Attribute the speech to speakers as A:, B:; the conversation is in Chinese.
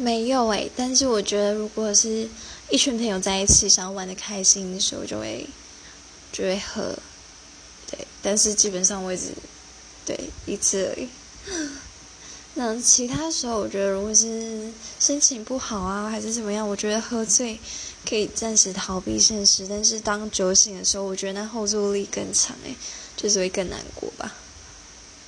A: 没有诶，但是我觉得如果是一群朋友在一起，想要玩的开心的时候，就会就会喝，对。但是基本上我只对一次而已。那其他时候，我觉得如果是心情不好啊，还是怎么样，我觉得喝醉可以暂时逃避现实。但是当酒醒的时候，我觉得那后坐力更强诶，就是会更难过吧。